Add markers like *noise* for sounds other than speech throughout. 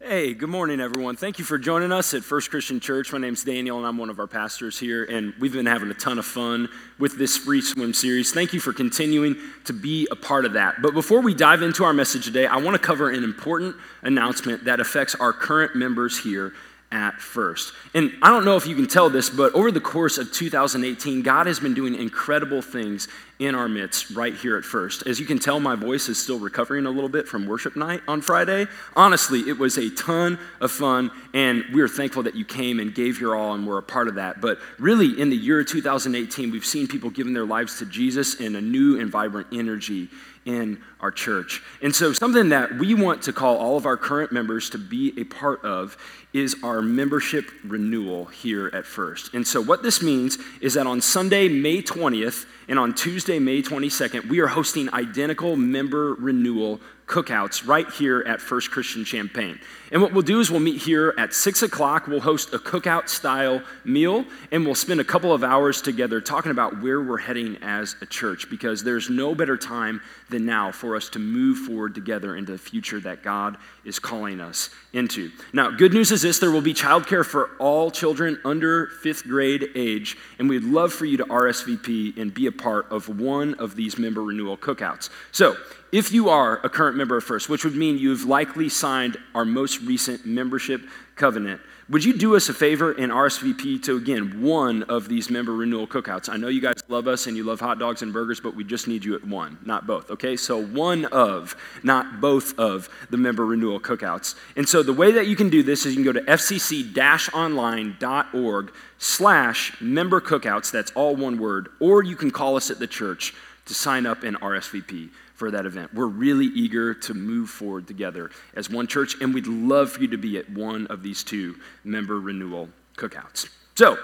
Hey, good morning, everyone. Thank you for joining us at First Christian Church. My name's Daniel, and I'm one of our pastors here, and we've been having a ton of fun with this free swim series. Thank you for continuing to be a part of that. But before we dive into our message today, I want to cover an important announcement that affects our current members here at first. And I don't know if you can tell this, but over the course of 2018, God has been doing incredible things in our midst right here at first. As you can tell, my voice is still recovering a little bit from worship night on Friday. Honestly, it was a ton of fun, and we are thankful that you came and gave your all and were a part of that. But really, in the year 2018, we've seen people giving their lives to Jesus in a new and vibrant energy in our church. And so, something that we want to call all of our current members to be a part of is our membership renewal here at First. And so, what this means is that on Sunday, May 20th, and on Tuesday, May 22nd, we are hosting identical member renewal cookouts right here at First Christian Champaign. And what we'll do is we'll meet here at 6 o'clock. We'll host a cookout style meal, and we'll spend a couple of hours together talking about where we're heading as a church because there's no better time than now for us to move forward together into the future that God is calling us into. Now, good news is this there will be childcare for all children under fifth grade age, and we'd love for you to RSVP and be a part of one of these member renewal cookouts. So, if you are a current member of First, which would mean you've likely signed our most recent membership covenant, would you do us a favor and RSVP to, again, one of these member renewal cookouts? I know you guys love us and you love hot dogs and burgers, but we just need you at one, not both, okay? So one of, not both of the member renewal cookouts. And so the way that you can do this is you can go to fcc-online.org slash member cookouts, that's all one word, or you can call us at the church to sign up and RSVP for that event. We're really eager to move forward together as one church, and we'd love for you to be at one of these two member renewal cookouts. So,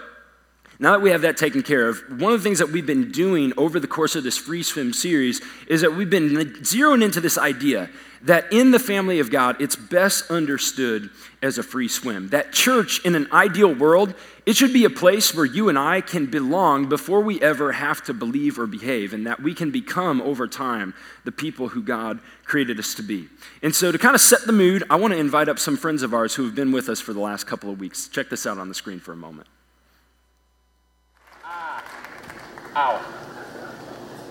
now that we have that taken care of, one of the things that we've been doing over the course of this free swim series is that we've been zeroing into this idea that in the family of God, it's best understood as a free swim. That church, in an ideal world, it should be a place where you and I can belong before we ever have to believe or behave, and that we can become, over time, the people who God created us to be. And so, to kind of set the mood, I want to invite up some friends of ours who have been with us for the last couple of weeks. Check this out on the screen for a moment. Ow.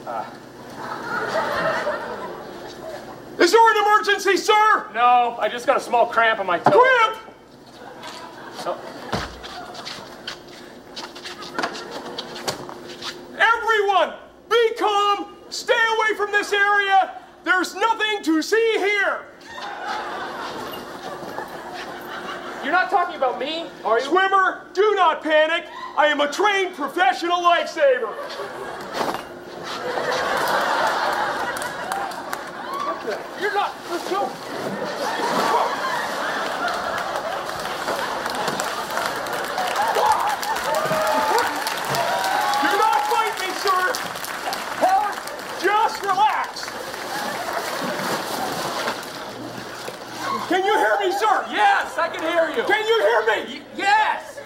Uh. Is there an emergency, sir? No, I just got a small cramp on my toe. Cramp! Oh. Everyone, be calm. Stay away from this area. There's nothing to see here. You're not talking about me, are you? Swimmer, do not panic. I am a trained professional lifesaver. You're not. Let's go. Do not fight me, sir. Howard, just relax. Can you hear me, sir? Yes, I can hear you. Can you hear me? Yes.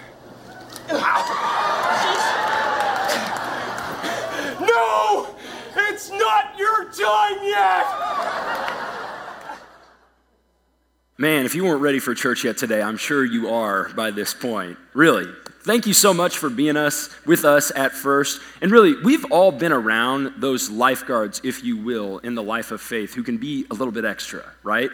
No! It's not your time yet! Man, if you weren't ready for church yet today, I'm sure you are by this point. Really. Thank you so much for being us with us at first. And really, we've all been around those lifeguards, if you will, in the life of faith who can be a little bit extra, right?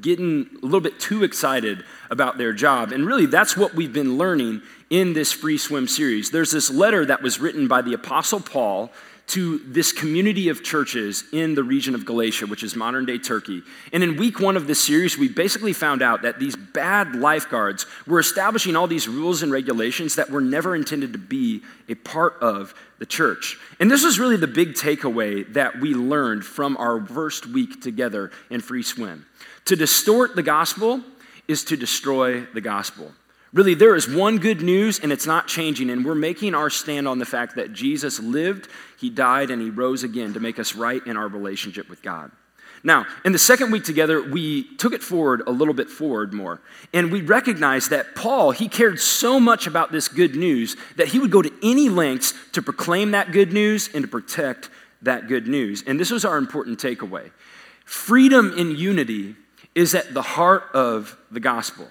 Getting a little bit too excited about their job. And really, that's what we've been learning in this free swim series. There's this letter that was written by the Apostle Paul to this community of churches in the region of Galatia, which is modern day Turkey. And in week one of this series, we basically found out that these bad lifeguards were establishing all these rules and regulations that were never intended to be a part of the church. And this was really the big takeaway that we learned from our first week together in Free Swim. To distort the gospel is to destroy the gospel. Really, there is one good news, and it's not changing, and we're making our stand on the fact that Jesus lived, he died, and he rose again to make us right in our relationship with God. Now, in the second week together, we took it forward a little bit forward more. And we recognized that Paul, he cared so much about this good news that he would go to any lengths to proclaim that good news and to protect that good news. And this was our important takeaway freedom in unity is at the heart of the gospel.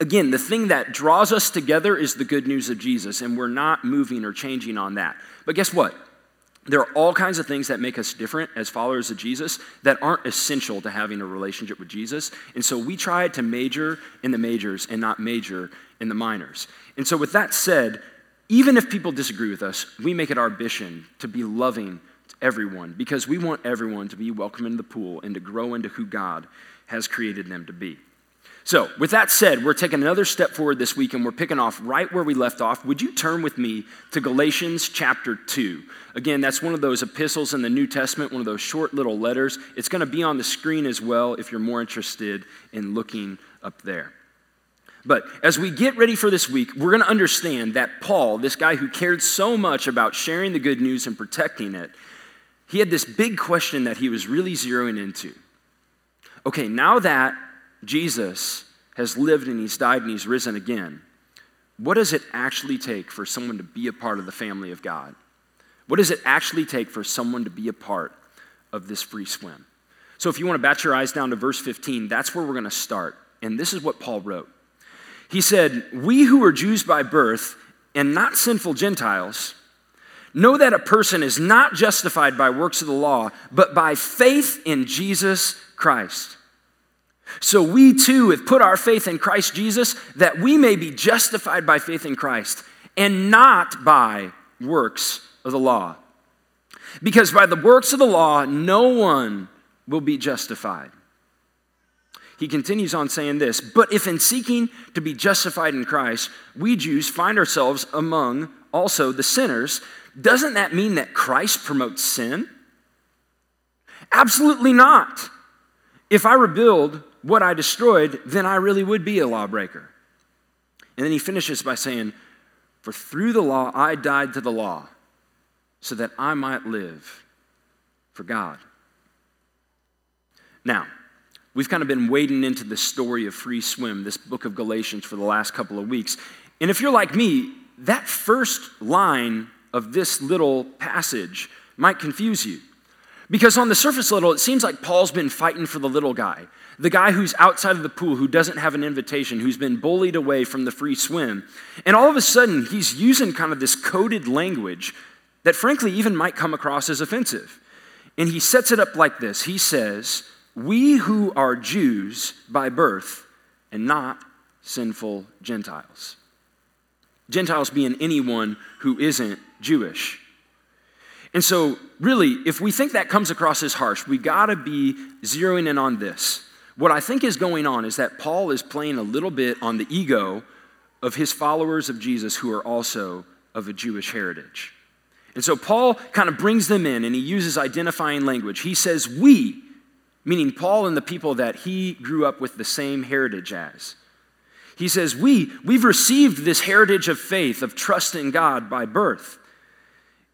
Again, the thing that draws us together is the good news of Jesus, and we're not moving or changing on that. But guess what? There are all kinds of things that make us different as followers of Jesus that aren't essential to having a relationship with Jesus. And so we try to major in the majors and not major in the minors. And so, with that said, even if people disagree with us, we make it our ambition to be loving to everyone because we want everyone to be welcome into the pool and to grow into who God has created them to be. So, with that said, we're taking another step forward this week and we're picking off right where we left off. Would you turn with me to Galatians chapter 2? Again, that's one of those epistles in the New Testament, one of those short little letters. It's going to be on the screen as well if you're more interested in looking up there. But as we get ready for this week, we're going to understand that Paul, this guy who cared so much about sharing the good news and protecting it, he had this big question that he was really zeroing into. Okay, now that Jesus has lived and he's died and he's risen again, what does it actually take for someone to be a part of the family of God? What does it actually take for someone to be a part of this free swim? So, if you want to bat your eyes down to verse 15, that's where we're going to start. And this is what Paul wrote. He said, We who are Jews by birth and not sinful Gentiles know that a person is not justified by works of the law, but by faith in Jesus Christ. So we too have put our faith in Christ Jesus that we may be justified by faith in Christ and not by works of the law. Because by the works of the law, no one will be justified. He continues on saying this But if in seeking to be justified in Christ, we Jews find ourselves among also the sinners, doesn't that mean that Christ promotes sin? Absolutely not. If I rebuild what I destroyed, then I really would be a lawbreaker. And then he finishes by saying, For through the law I died to the law, so that I might live for God. Now, we've kind of been wading into the story of free swim, this book of Galatians, for the last couple of weeks. And if you're like me, that first line of this little passage might confuse you. Because on the surface level, it seems like Paul's been fighting for the little guy, the guy who's outside of the pool, who doesn't have an invitation, who's been bullied away from the free swim. And all of a sudden, he's using kind of this coded language that, frankly, even might come across as offensive. And he sets it up like this He says, We who are Jews by birth and not sinful Gentiles. Gentiles being anyone who isn't Jewish. And so, really, if we think that comes across as harsh, we gotta be zeroing in on this. What I think is going on is that Paul is playing a little bit on the ego of his followers of Jesus who are also of a Jewish heritage. And so Paul kind of brings them in and he uses identifying language. He says, We, meaning Paul and the people that he grew up with the same heritage as. He says, We, we've received this heritage of faith, of trust in God by birth.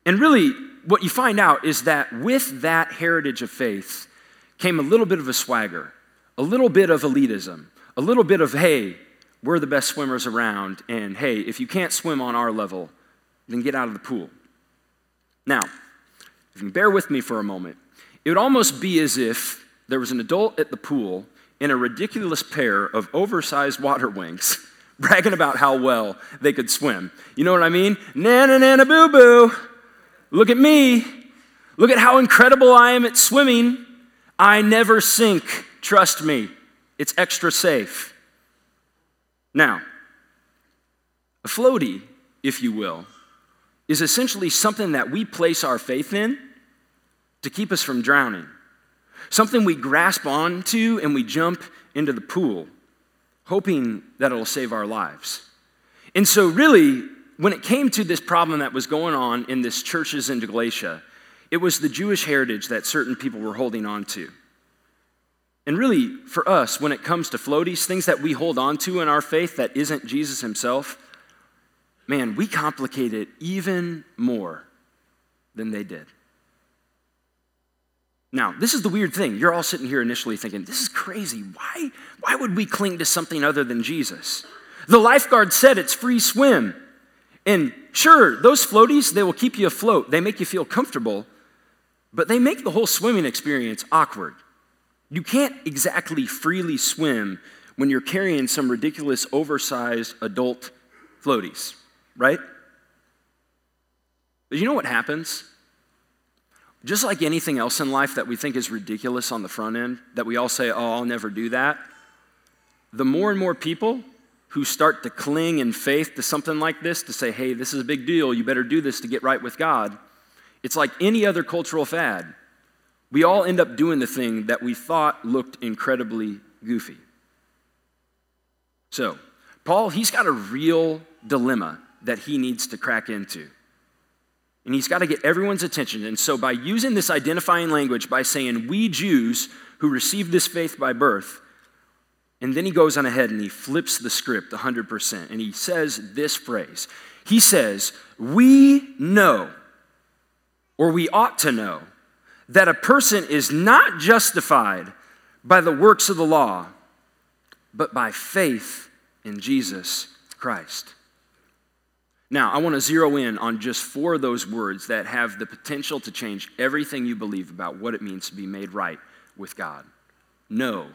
And really, what you find out is that with that heritage of faith came a little bit of a swagger, a little bit of elitism, a little bit of, hey, we're the best swimmers around, and hey, if you can't swim on our level, then get out of the pool. Now, if you can bear with me for a moment, it would almost be as if there was an adult at the pool in a ridiculous pair of oversized water wings *laughs* bragging about how well they could swim. You know what I mean? Nana, nana, boo boo. Look at me. Look at how incredible I am at swimming. I never sink. Trust me, it's extra safe. Now, a floaty, if you will, is essentially something that we place our faith in to keep us from drowning. Something we grasp onto and we jump into the pool, hoping that it'll save our lives. And so, really, when it came to this problem that was going on in this churches in Galatia, it was the Jewish heritage that certain people were holding on to. And really, for us, when it comes to floaties, things that we hold on to in our faith that isn't Jesus himself, man, we complicate it even more than they did. Now, this is the weird thing. You're all sitting here initially thinking, this is crazy. Why, why would we cling to something other than Jesus? The lifeguard said it's free swim. And sure, those floaties, they will keep you afloat. They make you feel comfortable, but they make the whole swimming experience awkward. You can't exactly freely swim when you're carrying some ridiculous, oversized adult floaties, right? But you know what happens? Just like anything else in life that we think is ridiculous on the front end, that we all say, oh, I'll never do that, the more and more people who start to cling in faith to something like this, to say, hey, this is a big deal, you better do this to get right with God, it's like any other cultural fad. We all end up doing the thing that we thought looked incredibly goofy. So, Paul, he's got a real dilemma that he needs to crack into. And he's got to get everyone's attention. And so, by using this identifying language, by saying, We Jews who received this faith by birth, and then he goes on ahead and he flips the script 100%. And he says this phrase He says, We know, or we ought to know, that a person is not justified by the works of the law, but by faith in Jesus Christ. Now, I want to zero in on just four of those words that have the potential to change everything you believe about what it means to be made right with God. Know,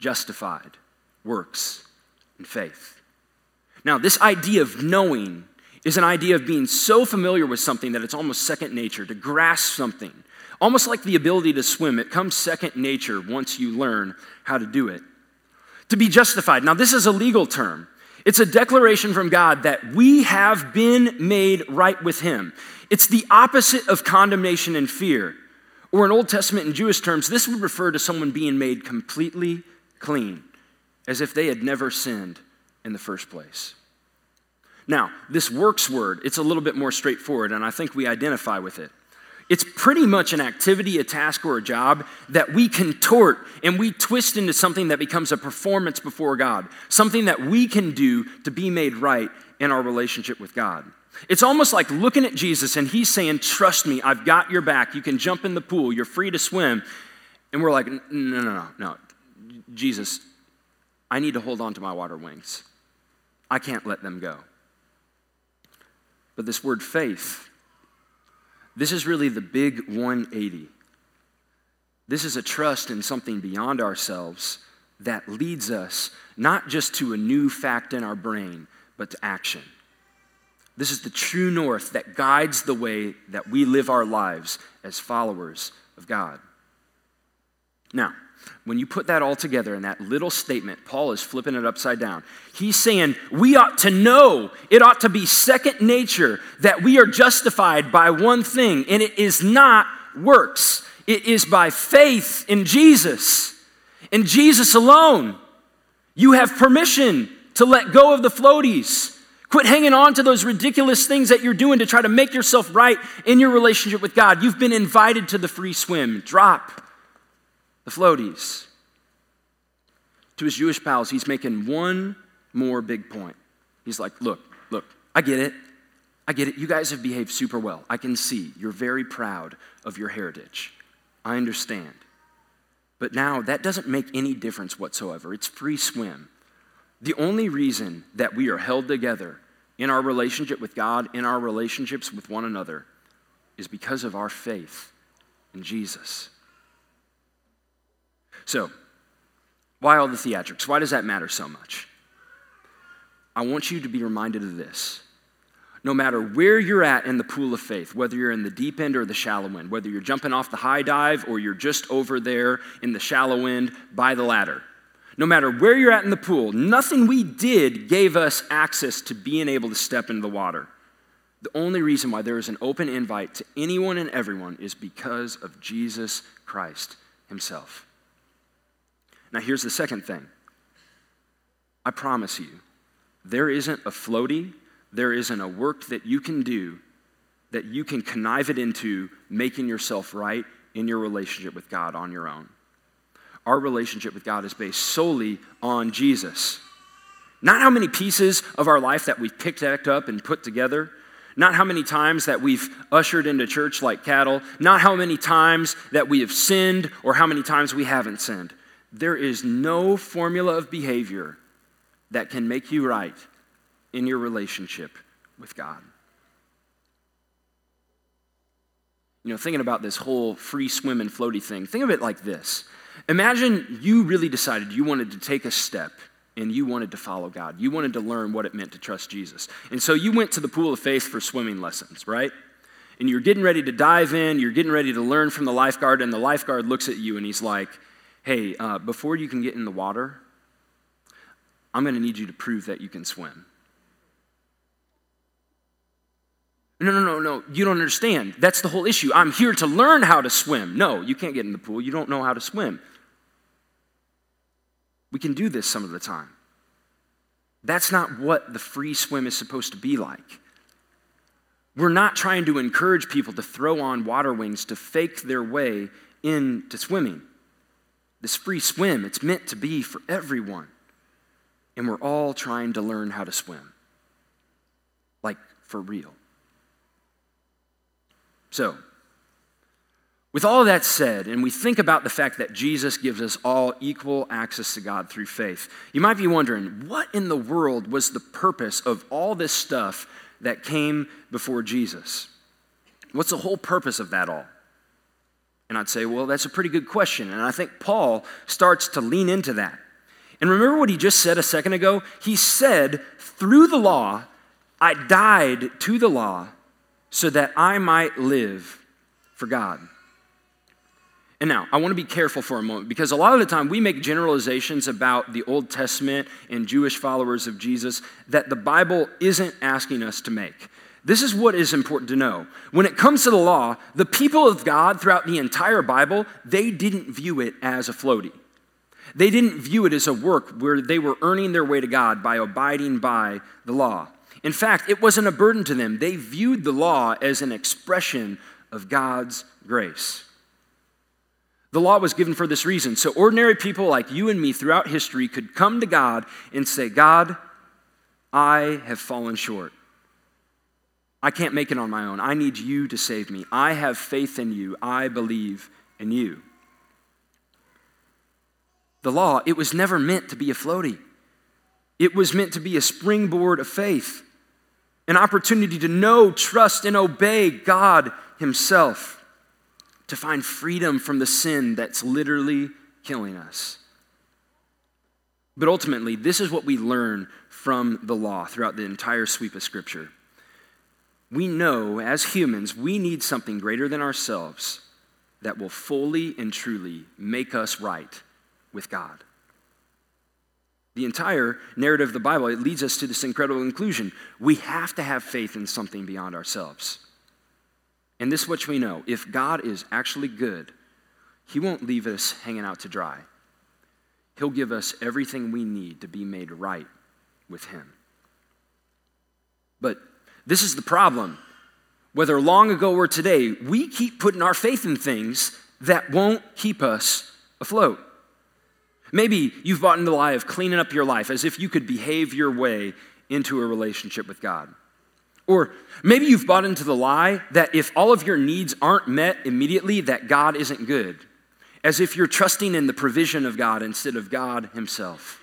justified, works, and faith. Now, this idea of knowing is an idea of being so familiar with something that it's almost second nature, to grasp something. Almost like the ability to swim, it comes second nature once you learn how to do it. To be justified. Now, this is a legal term. It's a declaration from God that we have been made right with Him. It's the opposite of condemnation and fear. Or in Old Testament and Jewish terms, this would refer to someone being made completely clean, as if they had never sinned in the first place. Now, this works word, it's a little bit more straightforward, and I think we identify with it. It's pretty much an activity, a task, or a job that we contort and we twist into something that becomes a performance before God, something that we can do to be made right in our relationship with God. It's almost like looking at Jesus and he's saying, Trust me, I've got your back. You can jump in the pool, you're free to swim. And we're like, No, no, no, no. Jesus, I need to hold on to my water wings. I can't let them go. But this word faith, this is really the big 180. This is a trust in something beyond ourselves that leads us not just to a new fact in our brain, but to action. This is the true north that guides the way that we live our lives as followers of God. Now, when you put that all together in that little statement, Paul is flipping it upside down. He's saying we ought to know, it ought to be second nature that we are justified by one thing, and it is not works. It is by faith in Jesus, in Jesus alone. You have permission to let go of the floaties. Quit hanging on to those ridiculous things that you're doing to try to make yourself right in your relationship with God. You've been invited to the free swim. Drop the floaties. To his Jewish pals, he's making one more big point. He's like, Look, look, I get it. I get it. You guys have behaved super well. I can see you're very proud of your heritage. I understand. But now that doesn't make any difference whatsoever. It's free swim. The only reason that we are held together in our relationship with God, in our relationships with one another, is because of our faith in Jesus. So, why all the theatrics? Why does that matter so much? I want you to be reminded of this. No matter where you're at in the pool of faith, whether you're in the deep end or the shallow end, whether you're jumping off the high dive or you're just over there in the shallow end by the ladder, no matter where you're at in the pool, nothing we did gave us access to being able to step into the water. The only reason why there is an open invite to anyone and everyone is because of Jesus Christ Himself. Now, here's the second thing I promise you, there isn't a floaty, there isn't a work that you can do that you can connive it into making yourself right in your relationship with God on your own. Our relationship with God is based solely on Jesus. Not how many pieces of our life that we've picked up and put together, not how many times that we've ushered into church like cattle, not how many times that we have sinned or how many times we haven't sinned. There is no formula of behavior that can make you right in your relationship with God. You know, thinking about this whole free swim and floaty thing, think of it like this. Imagine you really decided you wanted to take a step and you wanted to follow God. You wanted to learn what it meant to trust Jesus. And so you went to the pool of faith for swimming lessons, right? And you're getting ready to dive in, you're getting ready to learn from the lifeguard, and the lifeguard looks at you and he's like, hey, uh, before you can get in the water, I'm going to need you to prove that you can swim. No, no, no, no. You don't understand. That's the whole issue. I'm here to learn how to swim. No, you can't get in the pool. You don't know how to swim. We can do this some of the time. That's not what the free swim is supposed to be like. We're not trying to encourage people to throw on water wings to fake their way into swimming. This free swim, it's meant to be for everyone. And we're all trying to learn how to swim. Like for real. So, with all that said, and we think about the fact that Jesus gives us all equal access to God through faith, you might be wondering what in the world was the purpose of all this stuff that came before Jesus? What's the whole purpose of that all? And I'd say, well, that's a pretty good question. And I think Paul starts to lean into that. And remember what he just said a second ago? He said, through the law, I died to the law so that I might live for God. And now, I want to be careful for a moment because a lot of the time we make generalizations about the Old Testament and Jewish followers of Jesus that the Bible isn't asking us to make. This is what is important to know. When it comes to the law, the people of God throughout the entire Bible, they didn't view it as a floaty. They didn't view it as a work where they were earning their way to God by abiding by the law. In fact, it wasn't a burden to them. They viewed the law as an expression of God's grace. The law was given for this reason. So ordinary people like you and me throughout history could come to God and say, God, I have fallen short. I can't make it on my own. I need you to save me. I have faith in you. I believe in you. The law, it was never meant to be a floaty. It was meant to be a springboard of faith, an opportunity to know, trust, and obey God Himself to find freedom from the sin that's literally killing us. But ultimately, this is what we learn from the law throughout the entire sweep of Scripture. We know as humans, we need something greater than ourselves that will fully and truly make us right with God. The entire narrative of the Bible, it leads us to this incredible conclusion. We have to have faith in something beyond ourselves. And this is what we know if God is actually good, He won't leave us hanging out to dry. He'll give us everything we need to be made right with Him. But this is the problem. Whether long ago or today, we keep putting our faith in things that won't keep us afloat. Maybe you've bought into the lie of cleaning up your life as if you could behave your way into a relationship with God. Or maybe you've bought into the lie that if all of your needs aren't met immediately, that God isn't good, as if you're trusting in the provision of God instead of God Himself.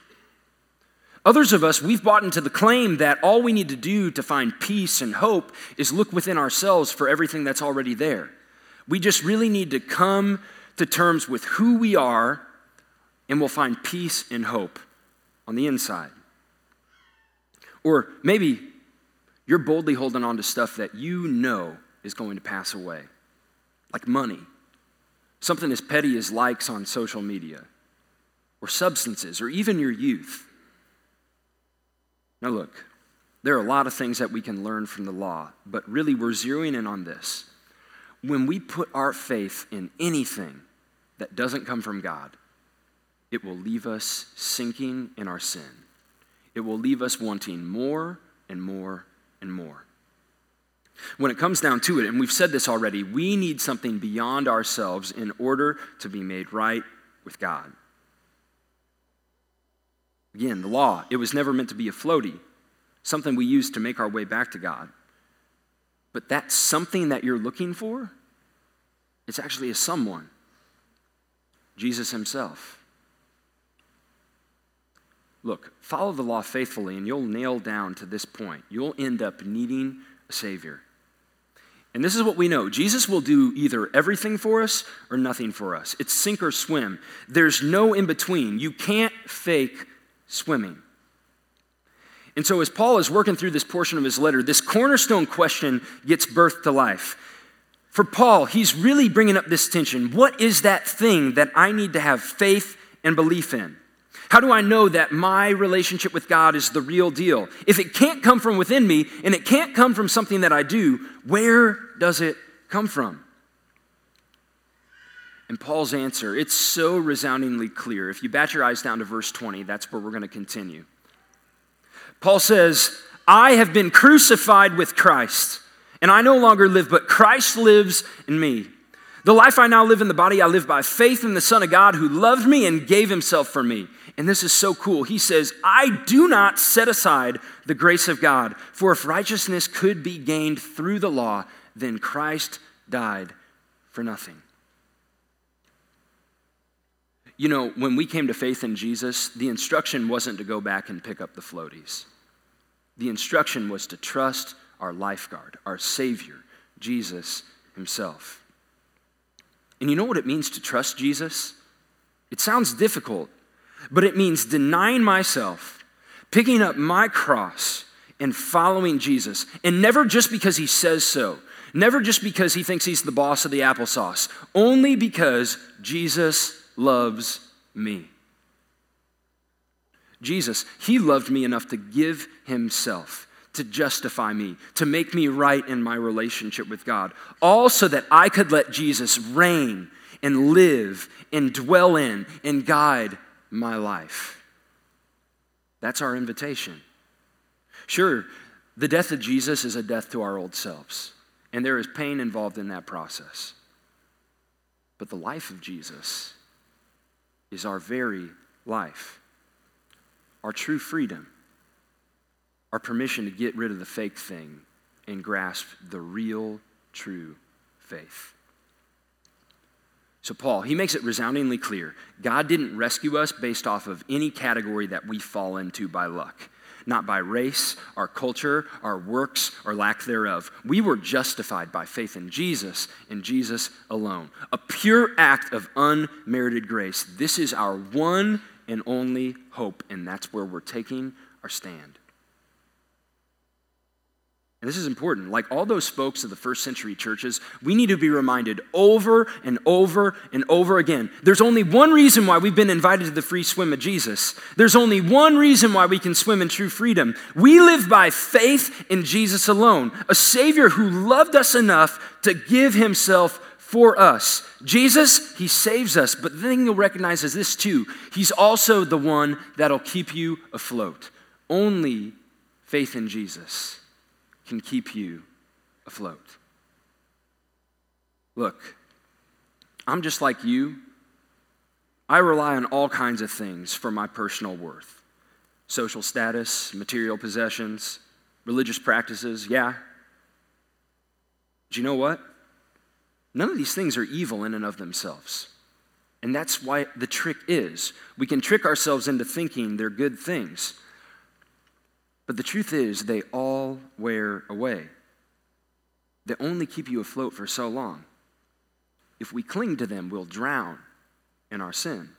Others of us, we've bought into the claim that all we need to do to find peace and hope is look within ourselves for everything that's already there. We just really need to come to terms with who we are, and we'll find peace and hope on the inside. Or maybe you're boldly holding on to stuff that you know is going to pass away, like money, something as petty as likes on social media, or substances, or even your youth. Now, look, there are a lot of things that we can learn from the law, but really we're zeroing in on this. When we put our faith in anything that doesn't come from God, it will leave us sinking in our sin. It will leave us wanting more and more and more. When it comes down to it, and we've said this already, we need something beyond ourselves in order to be made right with God. Again, the law, it was never meant to be a floaty, something we use to make our way back to God. But that something that you're looking for, it's actually a someone Jesus himself. Look, follow the law faithfully, and you'll nail down to this point. You'll end up needing a Savior. And this is what we know Jesus will do either everything for us or nothing for us. It's sink or swim. There's no in between. You can't fake swimming. And so, as Paul is working through this portion of his letter, this cornerstone question gets birthed to life. For Paul, he's really bringing up this tension. What is that thing that I need to have faith and belief in? How do I know that my relationship with God is the real deal? If it can't come from within me and it can't come from something that I do, where does it come from? And Paul's answer, it's so resoundingly clear. If you bat your eyes down to verse 20, that's where we're going to continue. Paul says, I have been crucified with Christ, and I no longer live, but Christ lives in me. The life I now live in the body, I live by faith in the Son of God who loved me and gave himself for me. And this is so cool. He says, I do not set aside the grace of God, for if righteousness could be gained through the law, then Christ died for nothing. You know, when we came to faith in Jesus, the instruction wasn't to go back and pick up the floaties. The instruction was to trust our lifeguard, our Savior, Jesus Himself. And you know what it means to trust Jesus? It sounds difficult, but it means denying myself, picking up my cross, and following Jesus. And never just because he says so, never just because he thinks he's the boss of the applesauce, only because Jesus loves me. Jesus, he loved me enough to give himself to justify me, to make me right in my relationship with God, all so that I could let Jesus reign and live and dwell in and guide my life. That's our invitation. Sure, the death of Jesus is a death to our old selves, and there is pain involved in that process. But the life of Jesus is our very life, our true freedom, our permission to get rid of the fake thing and grasp the real, true faith. So, Paul, he makes it resoundingly clear God didn't rescue us based off of any category that we fall into by luck, not by race, our culture, our works, or lack thereof. We were justified by faith in Jesus and Jesus alone. A pure act of unmerited grace. This is our one and only hope, and that's where we're taking our stand. And this is important. Like all those folks of the first century churches, we need to be reminded over and over and over again. There's only one reason why we've been invited to the free swim of Jesus. There's only one reason why we can swim in true freedom. We live by faith in Jesus alone, a Savior who loved us enough to give Himself for us. Jesus, He saves us, but the thing you'll recognize is this too He's also the one that'll keep you afloat. Only faith in Jesus can keep you afloat. Look, I'm just like you. I rely on all kinds of things for my personal worth social status, material possessions, religious practices, yeah. Do you know what? None of these things are evil in and of themselves. And that's why the trick is we can trick ourselves into thinking they're good things. But the truth is, they all wear away. They only keep you afloat for so long. If we cling to them, we'll drown in our sin.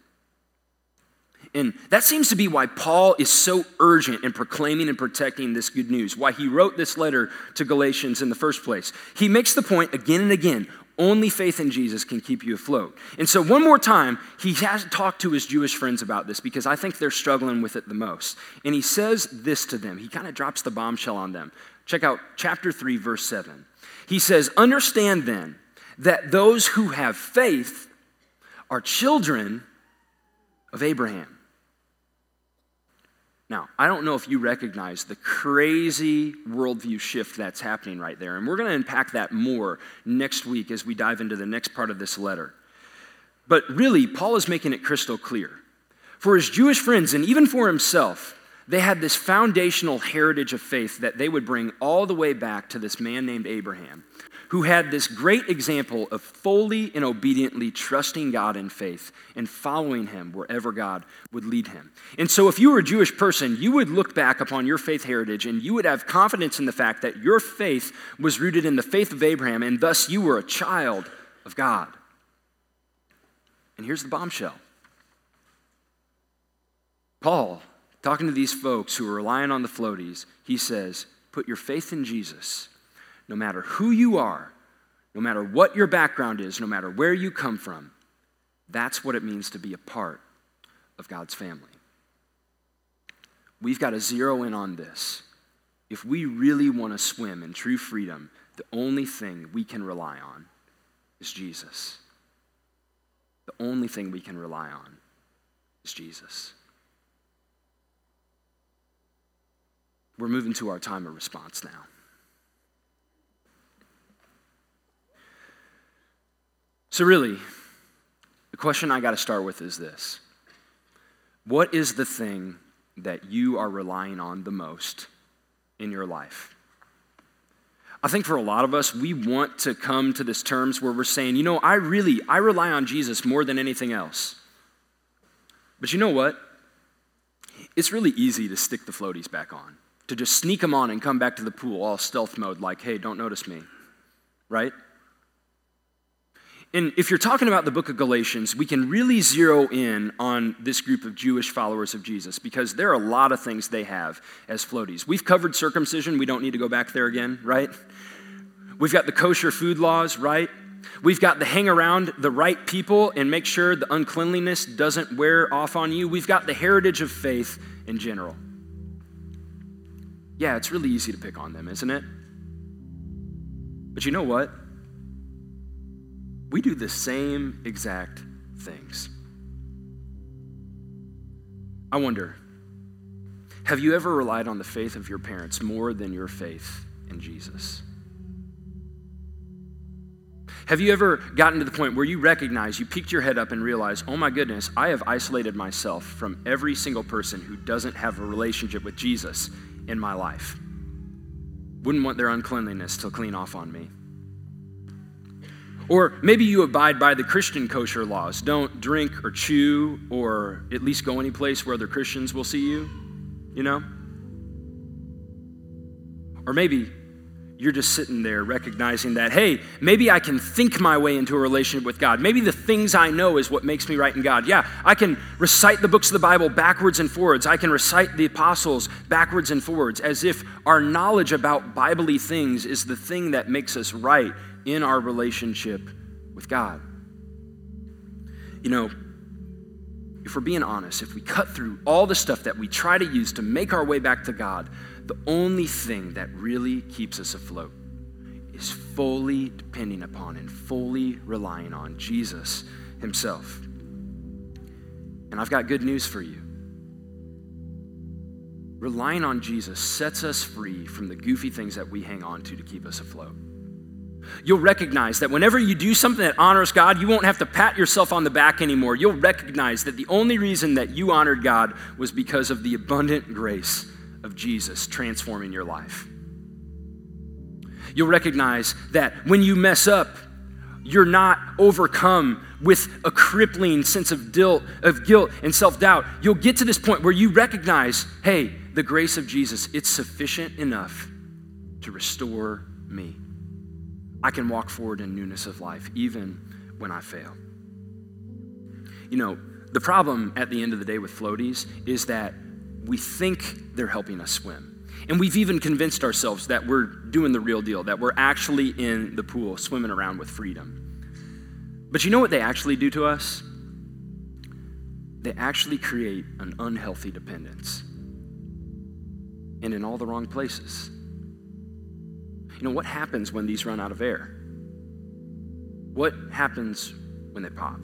And that seems to be why Paul is so urgent in proclaiming and protecting this good news, why he wrote this letter to Galatians in the first place. He makes the point again and again only faith in Jesus can keep you afloat. And so, one more time, he has talked to his Jewish friends about this because I think they're struggling with it the most. And he says this to them. He kind of drops the bombshell on them. Check out chapter 3, verse 7. He says, Understand then that those who have faith are children of Abraham. Now, I don't know if you recognize the crazy worldview shift that's happening right there. And we're going to unpack that more next week as we dive into the next part of this letter. But really, Paul is making it crystal clear. For his Jewish friends, and even for himself, they had this foundational heritage of faith that they would bring all the way back to this man named Abraham, who had this great example of fully and obediently trusting God in faith and following him wherever God would lead him. And so, if you were a Jewish person, you would look back upon your faith heritage and you would have confidence in the fact that your faith was rooted in the faith of Abraham, and thus you were a child of God. And here's the bombshell Paul, talking to these folks who are relying on the floaties, he says, Put your faith in Jesus no matter who you are, no matter what your background is, no matter where you come from, that's what it means to be a part of God's family. We've got to zero in on this. If we really want to swim in true freedom, the only thing we can rely on is Jesus. The only thing we can rely on is Jesus. We're moving to our time of response now. So, really, the question I got to start with is this What is the thing that you are relying on the most in your life? I think for a lot of us, we want to come to this terms where we're saying, you know, I really, I rely on Jesus more than anything else. But you know what? It's really easy to stick the floaties back on, to just sneak them on and come back to the pool all stealth mode, like, hey, don't notice me, right? And if you're talking about the book of Galatians, we can really zero in on this group of Jewish followers of Jesus because there are a lot of things they have as floaties. We've covered circumcision, we don't need to go back there again, right? We've got the kosher food laws, right? We've got the hang around the right people and make sure the uncleanliness doesn't wear off on you. We've got the heritage of faith in general. Yeah, it's really easy to pick on them, isn't it? But you know what? we do the same exact things. I wonder have you ever relied on the faith of your parents more than your faith in Jesus? Have you ever gotten to the point where you recognize, you peeked your head up and realized, oh my goodness, I have isolated myself from every single person who doesn't have a relationship with Jesus in my life? Wouldn't want their uncleanliness to clean off on me. Or maybe you abide by the Christian kosher laws. Don't drink or chew or at least go any place where other Christians will see you, you know? Or maybe you're just sitting there recognizing that, hey, maybe I can think my way into a relationship with God. Maybe the things I know is what makes me right in God. Yeah, I can recite the books of the Bible backwards and forwards. I can recite the apostles backwards and forwards as if our knowledge about biblically things is the thing that makes us right in our relationship with God. You know, if we're being honest, if we cut through all the stuff that we try to use to make our way back to God, the only thing that really keeps us afloat is fully depending upon and fully relying on Jesus Himself. And I've got good news for you. Relying on Jesus sets us free from the goofy things that we hang on to to keep us afloat you'll recognize that whenever you do something that honors God, you won't have to pat yourself on the back anymore. You'll recognize that the only reason that you honored God was because of the abundant grace of Jesus transforming your life. You'll recognize that when you mess up, you're not overcome with a crippling sense of guilt, of guilt and self-doubt. You'll get to this point where you recognize, hey, the grace of Jesus, it's sufficient enough to restore me. I can walk forward in newness of life, even when I fail. You know, the problem at the end of the day with floaties is that we think they're helping us swim. And we've even convinced ourselves that we're doing the real deal, that we're actually in the pool swimming around with freedom. But you know what they actually do to us? They actually create an unhealthy dependence. And in all the wrong places. You know, what happens when these run out of air? What happens when they pop?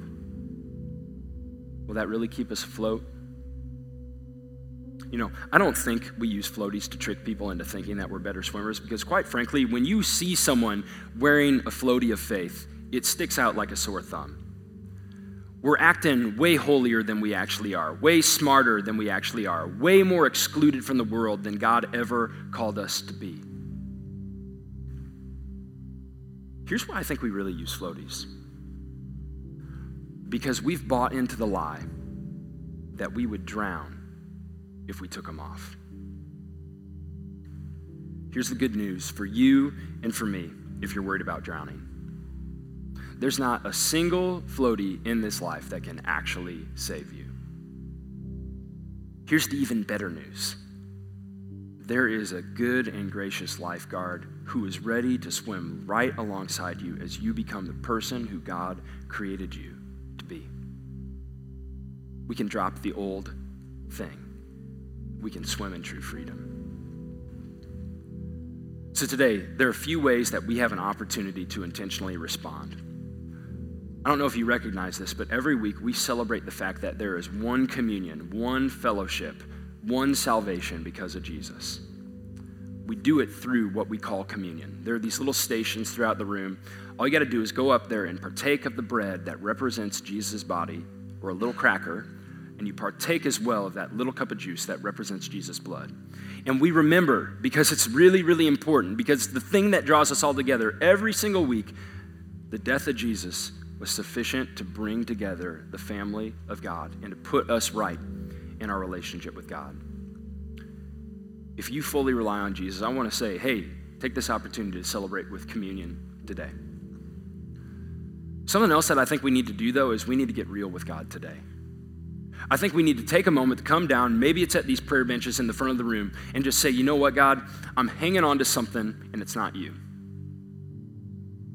Will that really keep us afloat? You know, I don't think we use floaties to trick people into thinking that we're better swimmers because, quite frankly, when you see someone wearing a floatie of faith, it sticks out like a sore thumb. We're acting way holier than we actually are, way smarter than we actually are, way more excluded from the world than God ever called us to be. Here's why I think we really use floaties because we've bought into the lie that we would drown if we took them off. Here's the good news for you and for me if you're worried about drowning. There's not a single floaty in this life that can actually save you. Here's the even better news there is a good and gracious lifeguard who is ready to swim right alongside you as you become the person who God created you to be. We can drop the old thing, we can swim in true freedom. So, today, there are a few ways that we have an opportunity to intentionally respond. I don't know if you recognize this, but every week we celebrate the fact that there is one communion, one fellowship, one salvation because of Jesus. We do it through what we call communion. There are these little stations throughout the room. All you got to do is go up there and partake of the bread that represents Jesus' body, or a little cracker, and you partake as well of that little cup of juice that represents Jesus' blood. And we remember because it's really, really important, because the thing that draws us all together every single week, the death of Jesus was sufficient to bring together the family of God and to put us right in our relationship with God. If you fully rely on Jesus, I want to say, hey, take this opportunity to celebrate with communion today. Something else that I think we need to do, though, is we need to get real with God today. I think we need to take a moment to come down. Maybe it's at these prayer benches in the front of the room and just say, you know what, God, I'm hanging on to something and it's not you.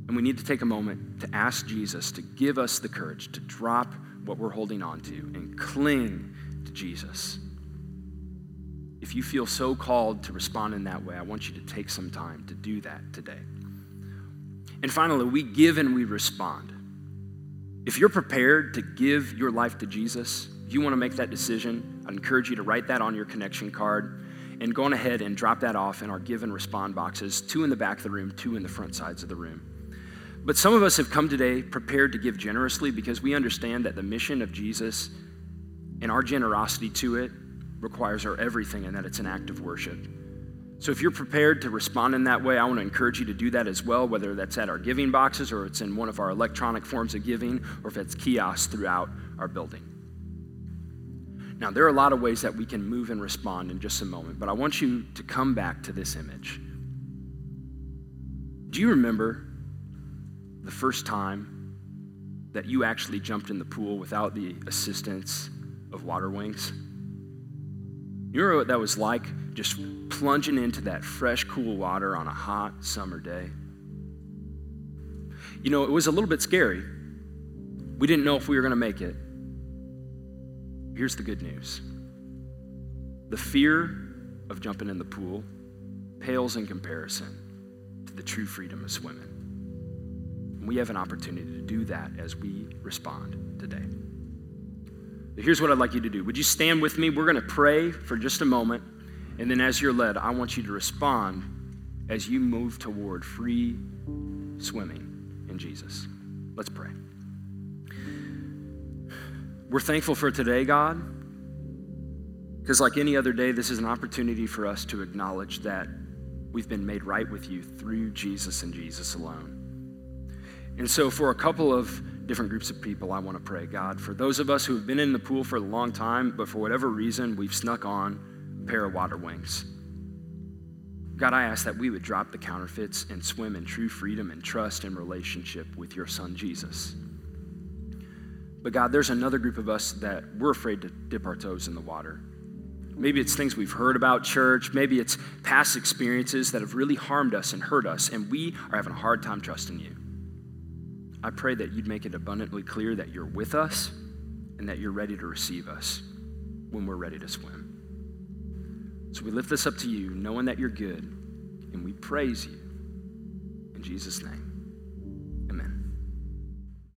And we need to take a moment to ask Jesus to give us the courage to drop what we're holding on to and cling to Jesus. If you feel so called to respond in that way, I want you to take some time to do that today. And finally, we give and we respond. If you're prepared to give your life to Jesus, if you want to make that decision, I'd encourage you to write that on your connection card and go on ahead and drop that off in our give and respond boxes, two in the back of the room, two in the front sides of the room. But some of us have come today prepared to give generously because we understand that the mission of Jesus and our generosity to it requires our everything and that it's an act of worship. So if you're prepared to respond in that way, I want to encourage you to do that as well, whether that's at our giving boxes or it's in one of our electronic forms of giving or if it's kiosks throughout our building. Now, there are a lot of ways that we can move and respond in just a moment, but I want you to come back to this image. Do you remember the first time that you actually jumped in the pool without the assistance of water wings? You remember what that was like? Just plunging into that fresh, cool water on a hot summer day. You know, it was a little bit scary. We didn't know if we were going to make it. Here's the good news the fear of jumping in the pool pales in comparison to the true freedom of swimming. We have an opportunity to do that as we respond today. Here's what I'd like you to do. Would you stand with me? We're going to pray for just a moment. And then, as you're led, I want you to respond as you move toward free swimming in Jesus. Let's pray. We're thankful for today, God, because like any other day, this is an opportunity for us to acknowledge that we've been made right with you through Jesus and Jesus alone. And so, for a couple of different groups of people, I want to pray, God, for those of us who have been in the pool for a long time, but for whatever reason, we've snuck on a pair of water wings. God, I ask that we would drop the counterfeits and swim in true freedom and trust and relationship with your son, Jesus. But God, there's another group of us that we're afraid to dip our toes in the water. Maybe it's things we've heard about church. Maybe it's past experiences that have really harmed us and hurt us, and we are having a hard time trusting you. I pray that you'd make it abundantly clear that you're with us and that you're ready to receive us when we're ready to swim. So we lift this up to you, knowing that you're good, and we praise you. In Jesus' name.